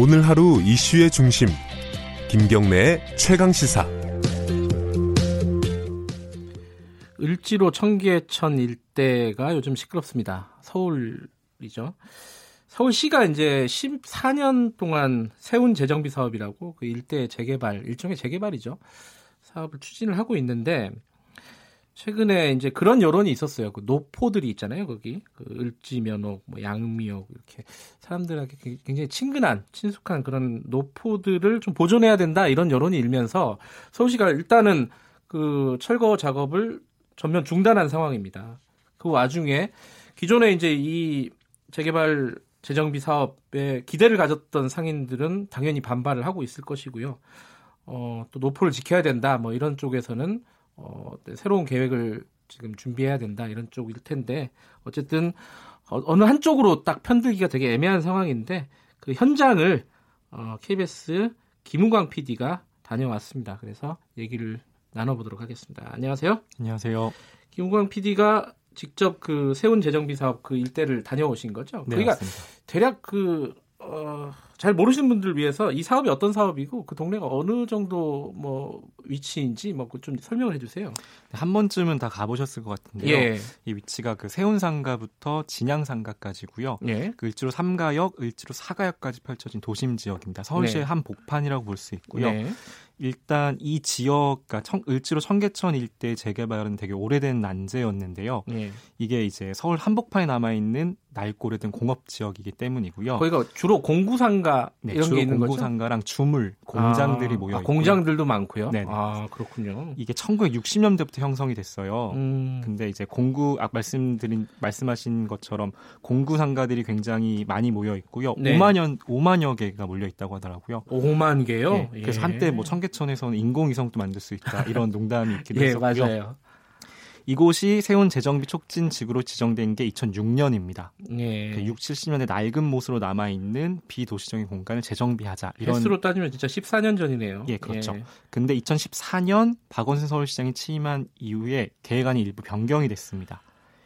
오늘 하루 이슈의 중심 김경래의 최강 시사 을지로 청계천 일대가 요즘 시끄럽습니다. 서울이죠. 서울시가 이제 14년 동안 세운 재정비 사업이라고 그 일대 재개발 일종의 재개발이죠. 사업을 추진을 하고 있는데 최근에 이제 그런 여론이 있었어요. 그 노포들이 있잖아요, 거기 그 을지면옥, 뭐 양미역 이렇게 사람들에게 굉장히 친근한, 친숙한 그런 노포들을 좀 보존해야 된다 이런 여론이 일면서 서울시가 일단은 그 철거 작업을 전면 중단한 상황입니다. 그 와중에 기존에 이제 이 재개발 재정비 사업에 기대를 가졌던 상인들은 당연히 반발을 하고 있을 것이고요. 어, 또 노포를 지켜야 된다, 뭐 이런 쪽에서는 어, 네, 새로운 계획을 지금 준비해야 된다 이런 쪽일 텐데 어쨌든 어, 느 한쪽으로 딱 편들기가 되게 애매한 상황인데 그 현장을 어, KBS 김우광 PD가 다녀왔습니다. 그래서 얘기를 나눠보도록 하겠습니다. 안녕하세요. 안녕하세요. 김우광 PD가 직접 그 세운 재정비 사업 그 일대를 다녀오신 거죠? 네, 그러니까 맞습니다. 대략 그 어, 잘 모르시는 분들 위해서 이 사업이 어떤 사업이고 그 동네가 어느 정도 뭐 위치인지 뭐 좀 설명을 해주세요. 네, 한 번쯤은 다 가보셨을 것 같은데요. 예. 이 위치가 그 세운상가부터 진양상가까지고요. 예. 그 을지로 3가역, 을지로 4가역까지 펼쳐진 도심 지역입니다. 서울시의 네. 한 복판이라고 볼 수 있고요. 네. 일단 이 지역, 그러니까 청, 을지로 청계천 일대 재개발은 되게 오래된 난제였는데요. 네. 이게 이제 서울 한복판에 남아 있는 낡고 오래된 공업 지역이기 때문이고요. 거기가 주로 공구상가 네, 이런 게 있는 공구상가랑 주물 공장들이 아, 모여 아, 공장들도 많고요. 네. 아 그렇군요. 이게 1960년대부터 형성이 됐어요. 음. 근데 이제 공구 아 말씀드린 말씀하신 것처럼 공구상가들이 굉장히 많이 모여 있고요. 네. 5만여 5만여 개가 몰려 있다고 하더라고요. 5만 개요? 네. 그래서 예. 한때 뭐 청계 천에서는 인공위성도 만들 수 있다 이런 농담이 있기도 예, 했었고요. 맞아요. 이곳이 세운 재정비 촉진 지구로 지정된 게 2006년입니다. 예. 그 6, 70년대 낡은 못으로 남아 있는 비도시적인 공간을 재정비하자. 이런 횟수로 따지면 진짜 14년 전이네요. 예, 그렇죠. 예. 근데 2014년 박원순 서울시장이 취임한 이후에 계획안이 일부 변경이 됐습니다.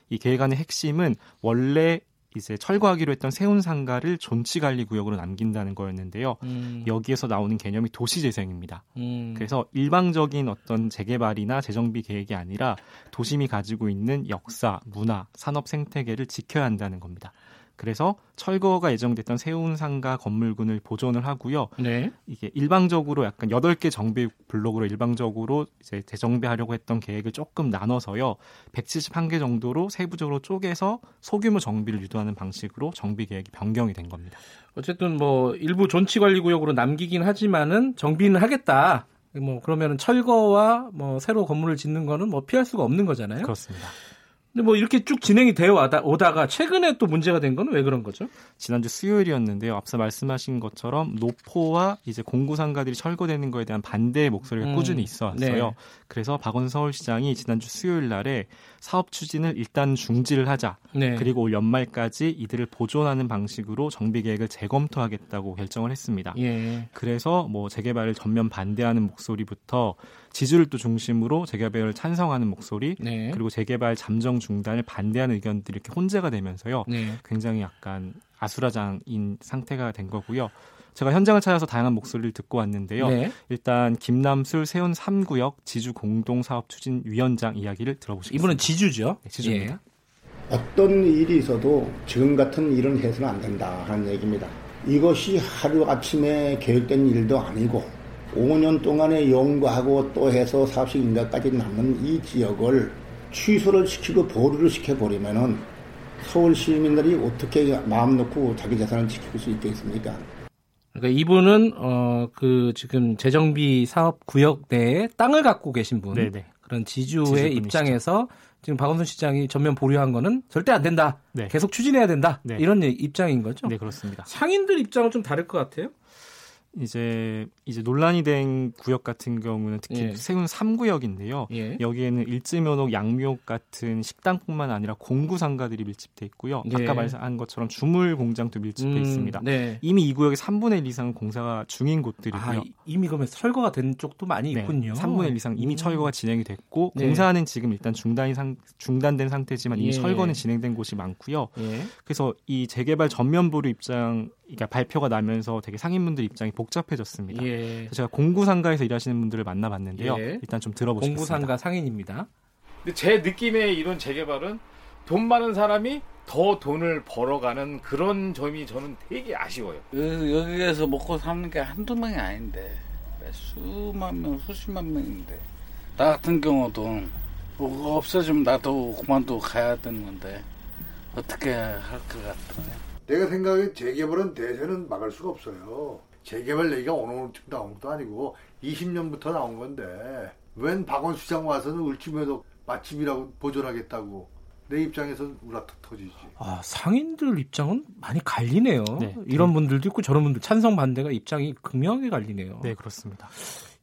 이 계획안의 핵심은 원래 이제 철거하기로 했던 세운 상가를 존치관리구역으로 남긴다는 거였는데요. 음. 여기에서 나오는 개념이 도시재생입니다. 음. 그래서 일방적인 어떤 재개발이나 재정비 계획이 아니라 도심이 가지고 있는 역사, 문화, 산업 생태계를 지켜야 한다는 겁니다. 그래서 철거가 예정됐던 세운상가 건물군을 보존을 하고요. 네. 이게 일방적으로 약간 8개 정비 블록으로 일방적으로 이제 재정비하려고 했던 계획을 조금 나눠서요. 171개 정도로 세부적으로 쪼개서 소규모 정비를 유도하는 방식으로 정비 계획이 변경이 된 겁니다. 어쨌든 뭐 일부 존치 관리 구역으로 남기긴 하지만은 정비는 하겠다. 뭐 그러면은 철거와 뭐 새로 건물을 짓는 거는 뭐 피할 수가 없는 거잖아요. 그렇습니다. 근데 뭐 이렇게 쭉 진행이 되어 오다가 최근에 또 문제가 된 건 왜 그런 거죠? 지난주 수요일이었는데요. 앞서 말씀하신 것처럼 노포와 이제 공구 상가들이 철거되는 거에 대한 반대의 목소리가 음, 꾸준히 있어 왔어요. 네. 그래서 박원 서울시장이 지난주 수요일 날에 사업 추진을 일단 중지를 하자. 네. 그리고 올 연말까지 이들을 보존하는 방식으로 정비 계획을 재검토하겠다고 결정을 했습니다. 예. 그래서 뭐 재개발을 전면 반대하는 목소리부터 지지율 도 중심으로 재개발을 찬성하는 목소리 네. 그리고 재개발 잠정 중단을 반대하는 의견들이 이렇게 혼재가 되면서요. 네. 굉장히 약간 아수라장인 상태가 된 거고요. 제가 현장을 찾아서 다양한 목소리를 듣고 왔는데요. 네. 일단 김남술 세운 3구역 지주 공동사업 추진 위원장 이야기를 들어보시겠습니다. 이분은 지주죠? 네, 지주입니다. 예. 어떤 일이 있어도 지금 같은 일은 해서는 안 된다 하는 얘기입니다. 이것이 하루 아침에 계획된 일도 아니고 5년 동안에 연구하고 또 해서 사업식 인가까지 남은 이 지역을 취소를 시키고 보류를 시켜버리면은 서울 시민들이 어떻게 마음 놓고 자기 재산을 지킬 수 있겠습니까? 그러니까 이분은 어 그 지금 재정비 사업 구역 내에 땅을 갖고 계신 분 네네. 그런 지주의 입장에서 지금 박원순 시장이 전면 보류한 거는 절대 안 된다. 네. 계속 추진해야 된다. 네. 이런 입장인 거죠. 네, 그렇습니다. 상인들 입장은 좀 다를 것 같아요. 이제 이제 논란이 된 구역 같은 경우는 특히 예. 세운 3구역인데요. 예. 여기에는 일지면옥, 양묘옥 같은 식당뿐만 아니라 공구 상가들이 밀집돼 있고요. 예. 아까 말한 것처럼 주물 공장도 밀집돼 음, 있습니다. 네. 이미 이 구역의 3분의 1 이상은 공사가 중인 곳들이고요. 아, 이미 그러면 철거가 된 쪽도 많이 네, 있군요. 3분의 1 이상 이미 음. 철거가 진행이 됐고 네. 공사는 지금 일단 중단이 상, 중단된 상태지만 이미 예. 철거는 진행된 곳이 많고요. 예. 그래서 이 재개발 전면부로 입장 그러니까 발표가 나면서 되게 상인분들 입장이 복잡해졌습니다. 예. 그래서 제가 공구 상가에서 일하시는 분들을 만나봤는데요. 예. 일단 좀 들어보시겠습니다. 공구 상가 상인입니다. 근데 제 느낌의 이런 재개발은 돈 많은 사람이 더 돈을 벌어가는 그런 점이 저는 되게 아쉬워요. 여기- 여기에서 먹고 사는 게 한두 명이 아닌데 수만 명, 수십만 명인데 나 같은 경우도 뭐가 없어지면 나도 그만두고 가야 되는 건데 어떻게 할 것 같아요? 내가 생각에 재개발은 대세는 막을 수가 없어요. 재개발 얘기가 오늘쯤 나온 것도 아니고 20년부터 나온 건데 웬 박원수장 와서는 을지면도 맛집이라고 보존하겠다고 내 입장에서는 우라터 터지지. 아, 상인들 입장은 많이 갈리네요. 네. 이런 분들도 있고 저런 분들 찬성 반대가 입장이 극명하게 갈리네요. 네, 그렇습니다.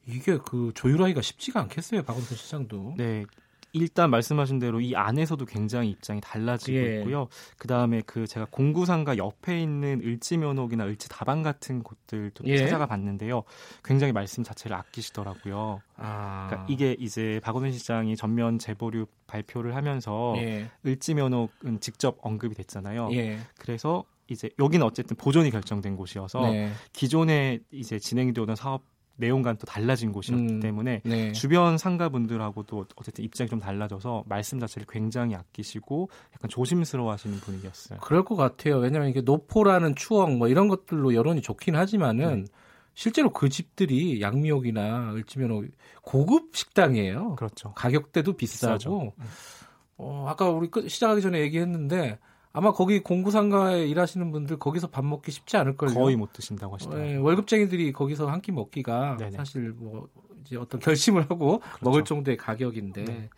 이게 그 조율하기가 쉽지가 않겠어요, 박원순 시장도. 네. 일단 말씀하신 대로 이 안에서도 굉장히 입장이 달라지고 예. 있고요. 그 다음에 그 제가 공구상가 옆에 있는 을지면옥이나 을지다방 같은 곳들도 예. 찾아가 봤는데요. 굉장히 말씀 자체를 아끼시더라고요. 아, 그러니까 이게 이제 박원순 시장이 전면 재보류 발표를 하면서 예, 을지면옥은 직접 언급이 됐잖아요. 예, 그래서 이제 여기는 어쨌든 보존이 결정된 곳이어서 네, 기존에 이제 진행이 되던 사업 내용과는 또 달라진 곳이었기 음, 때문에 네. 주변 상가분들하고도 어쨌든 입장이 좀 달라져서 말씀 자체를 굉장히 아끼시고 약간 조심스러워하시는 분위기였어요. 그럴 것 같아요. 왜냐하면 이게 노포라는 추억 뭐 이런 것들로 여론이 좋긴 하지만은 네. 실제로 그 집들이 양미옥이나 을지면옥 고급 식당이에요. 그렇죠. 가격대도 비싸고. 비싸죠. 어, 아까 우리 끝- 시작하기 전에 얘기했는데 아마 거기 공구 상가에 일하시는 분들 거기서 밥 먹기 쉽지 않을걸요. 거의 못 드신다고 하시더라고요. 예, 월급쟁이들이 거기서 한 끼 먹기가 네네. 사실 뭐 이제 어떤 결심을 하고 그렇죠. 먹을 정도의 가격인데 네.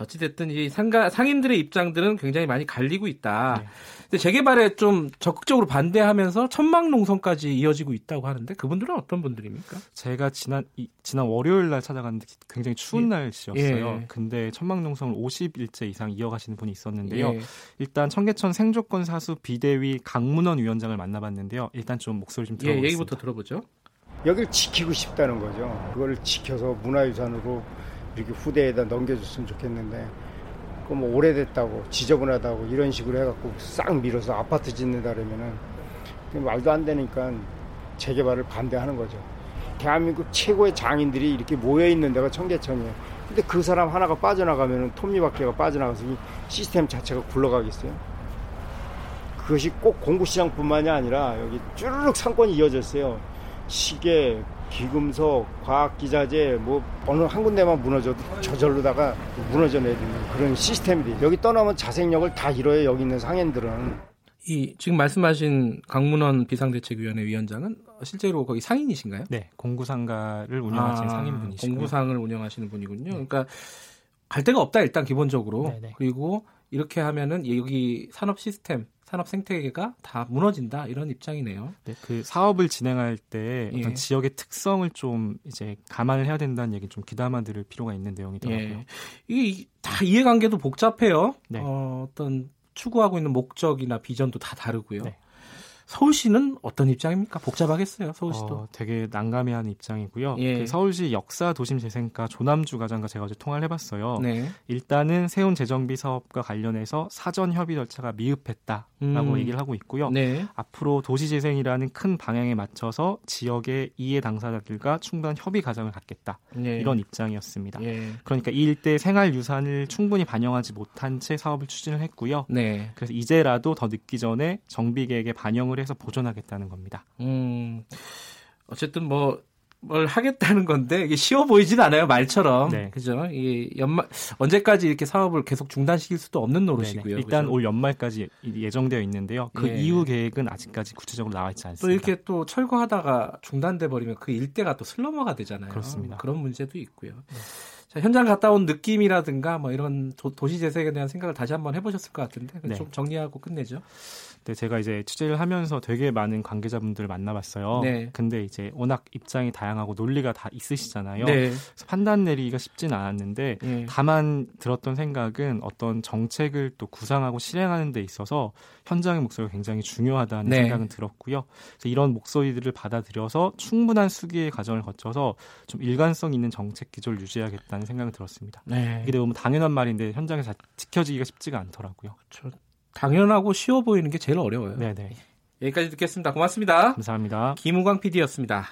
어찌됐든 이 상가 상인들의 입장들은 굉장히 많이 갈리고 있다. 네. 근데 재개발에 좀 적극적으로 반대하면서 천막 농성까지 이어지고 있다고 하는데 그분들은 어떤 분들입니까? 제가 지난 이- 지난 월요일 날 찾아갔는데 굉장히 추운 예. 날씨였어요. 예. 근데 천막 농성을 50일째 이상 이어가시는 분이 있었는데요. 예. 일단 청계천 생조권 사수 비대위 강문원 위원장을 만나봤는데요. 일단 좀 목소리 좀 예, 들어보겠습니다. 얘기부터 들어보죠. 여기를 지키고 싶다는 거죠. 그걸 지켜서 문화유산으로 이렇게 후대에다 넘겨줬으면 좋겠는데, 그뭐 오래됐다고, 지저분하다고 이런 식으로 해갖고 싹 밀어서 아파트 짓는다 그러면은 말도 안 되니까 재개발을 반대하는 거죠. 대한민국 최고의 장인들이 이렇게 모여 있는 데가 청계천이에요. 근데 그 사람 하나가 빠져나가면은 톱니바퀴가 빠져나가서 이 시스템 자체가 굴러가겠어요. 그것이 꼭 공구시장뿐만이 아니라 여기 쭈르륵 상권이 이어졌어요. 시계, 기금속, 과학기자재 뭐 어느 한 군데만 무너져도 저절로다가 무너져 내리는 그런 시스템이 돼. 여기 떠나면 자생력을 다 잃어요. 여기 있는 상인들은. 이 지금 말씀하신 강문원 비상대책위원회 위원장은 실제로 거기 상인이신가요? 네, 공구상가를 운영하시는 아, 상인분이시고요. 공구상을 운영하시는 분이군요. 그러니까 갈 데가 없다 일단 기본적으로 네네. 그리고 이렇게 하면은 여기 산업 시스템, 산업 생태계가 다 무너진다 이런 입장이네요. 네, 그 사업을 진행할 때 예. 어떤 지역의 특성을 좀 이제 감안을 해야 된다는 얘기 좀 귀담아 들을 필요가 있는 내용이더라고요. 예. 이게 다 이해관계도 복잡해요. 네. 어, 어떤 추구하고 있는 목적이나 비전도 다 다르고요. 네. 서울시는 어떤 입장입니까? 복잡하겠어요. 서울시도. 어, 되게 난감해하는 입장이고요. 예. 그 서울시 역사 도심 재생과 조남주 과장과 제가 어제 통화를 해봤어요. 네. 일단은 세운 재정비 사업과 관련해서 사전 협의 절차가 미흡했다라고 음. 얘기를 하고 있고요. 네. 앞으로 도시 재생이라는 큰 방향에 맞춰서 지역의 이해 당사자들과 충분한 협의 과정을 갖겠다 네. 이런 입장이었습니다. 예. 그러니까 이 일대 생활 유산을 충분히 반영하지 못한 채 사업을 추진을 했고요. 네. 그래서 이제라도 더 늦기 전에 정비 계획에 반영을 해서 보존하겠다는 겁니다. 음, 어쨌든 뭐, 뭘 하겠다는 건데, 이게 쉬워 보이진 않아요, 말처럼. 네. 그죠? 이 연말, 언제까지 이렇게 사업을 계속 중단시킬 수도 없는 노릇이고요. 네네. 일단 그죠? 올 연말까지 예정되어 있는데요. 그 예. 이후 계획은 아직까지 구체적으로 나와 있지 또 않습니다. 이렇게 또 철거하다가 중단돼 버리면 그 일대가 또 슬럼화가 되잖아요. 그렇습니다. 그런 문제도 있고요. 자, 현장 갔다 온 느낌이라든가 뭐 이런 도, 시 재생에 대한 생각을 다시 한번 해보셨을 것 같은데 네. 좀 정리하고 끝내죠. 네, 제가 이제 취재를 하면서 되게 많은 관계자분들을 만나봤어요. 네. 근데 이제 워낙 입장이 다양하고 논리가 다 있으시잖아요. 네. 그래서 판단 내리기가 쉽진 않았는데 예. 다만 들었던 생각은 어떤 정책을 또 구상하고 실행하는 데 있어서 현장의 목소리가 굉장히 중요하다는 네. 생각은 들었고요. 그래서 이런 목소리들을 받아들여서 충분한 수기의 과정을 거쳐서 좀 일관성 있는 정책 기조를 유지해야겠다는 생각이 들었습니다. 네. 이게 너무 당연한 말인데 현장에서 지켜지기가 쉽지가 않더라고요. 저, 당연하고 쉬워 보이는 게 제일 어려워요. 네네. 여기까지 듣겠습니다. 고맙습니다. 감사합니다. 김우광 PD였습니다.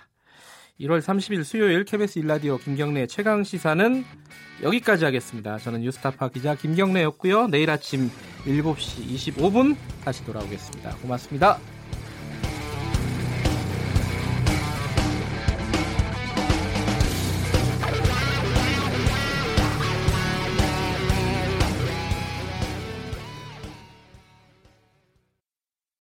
1월 30일 수요일 KBS 일라디오 김경래 최강 시사는 여기까지 하겠습니다. 저는 뉴스타파 기자 김경래였고요. 내일 아침 7시 25분 다시 돌아오겠습니다. 고맙습니다.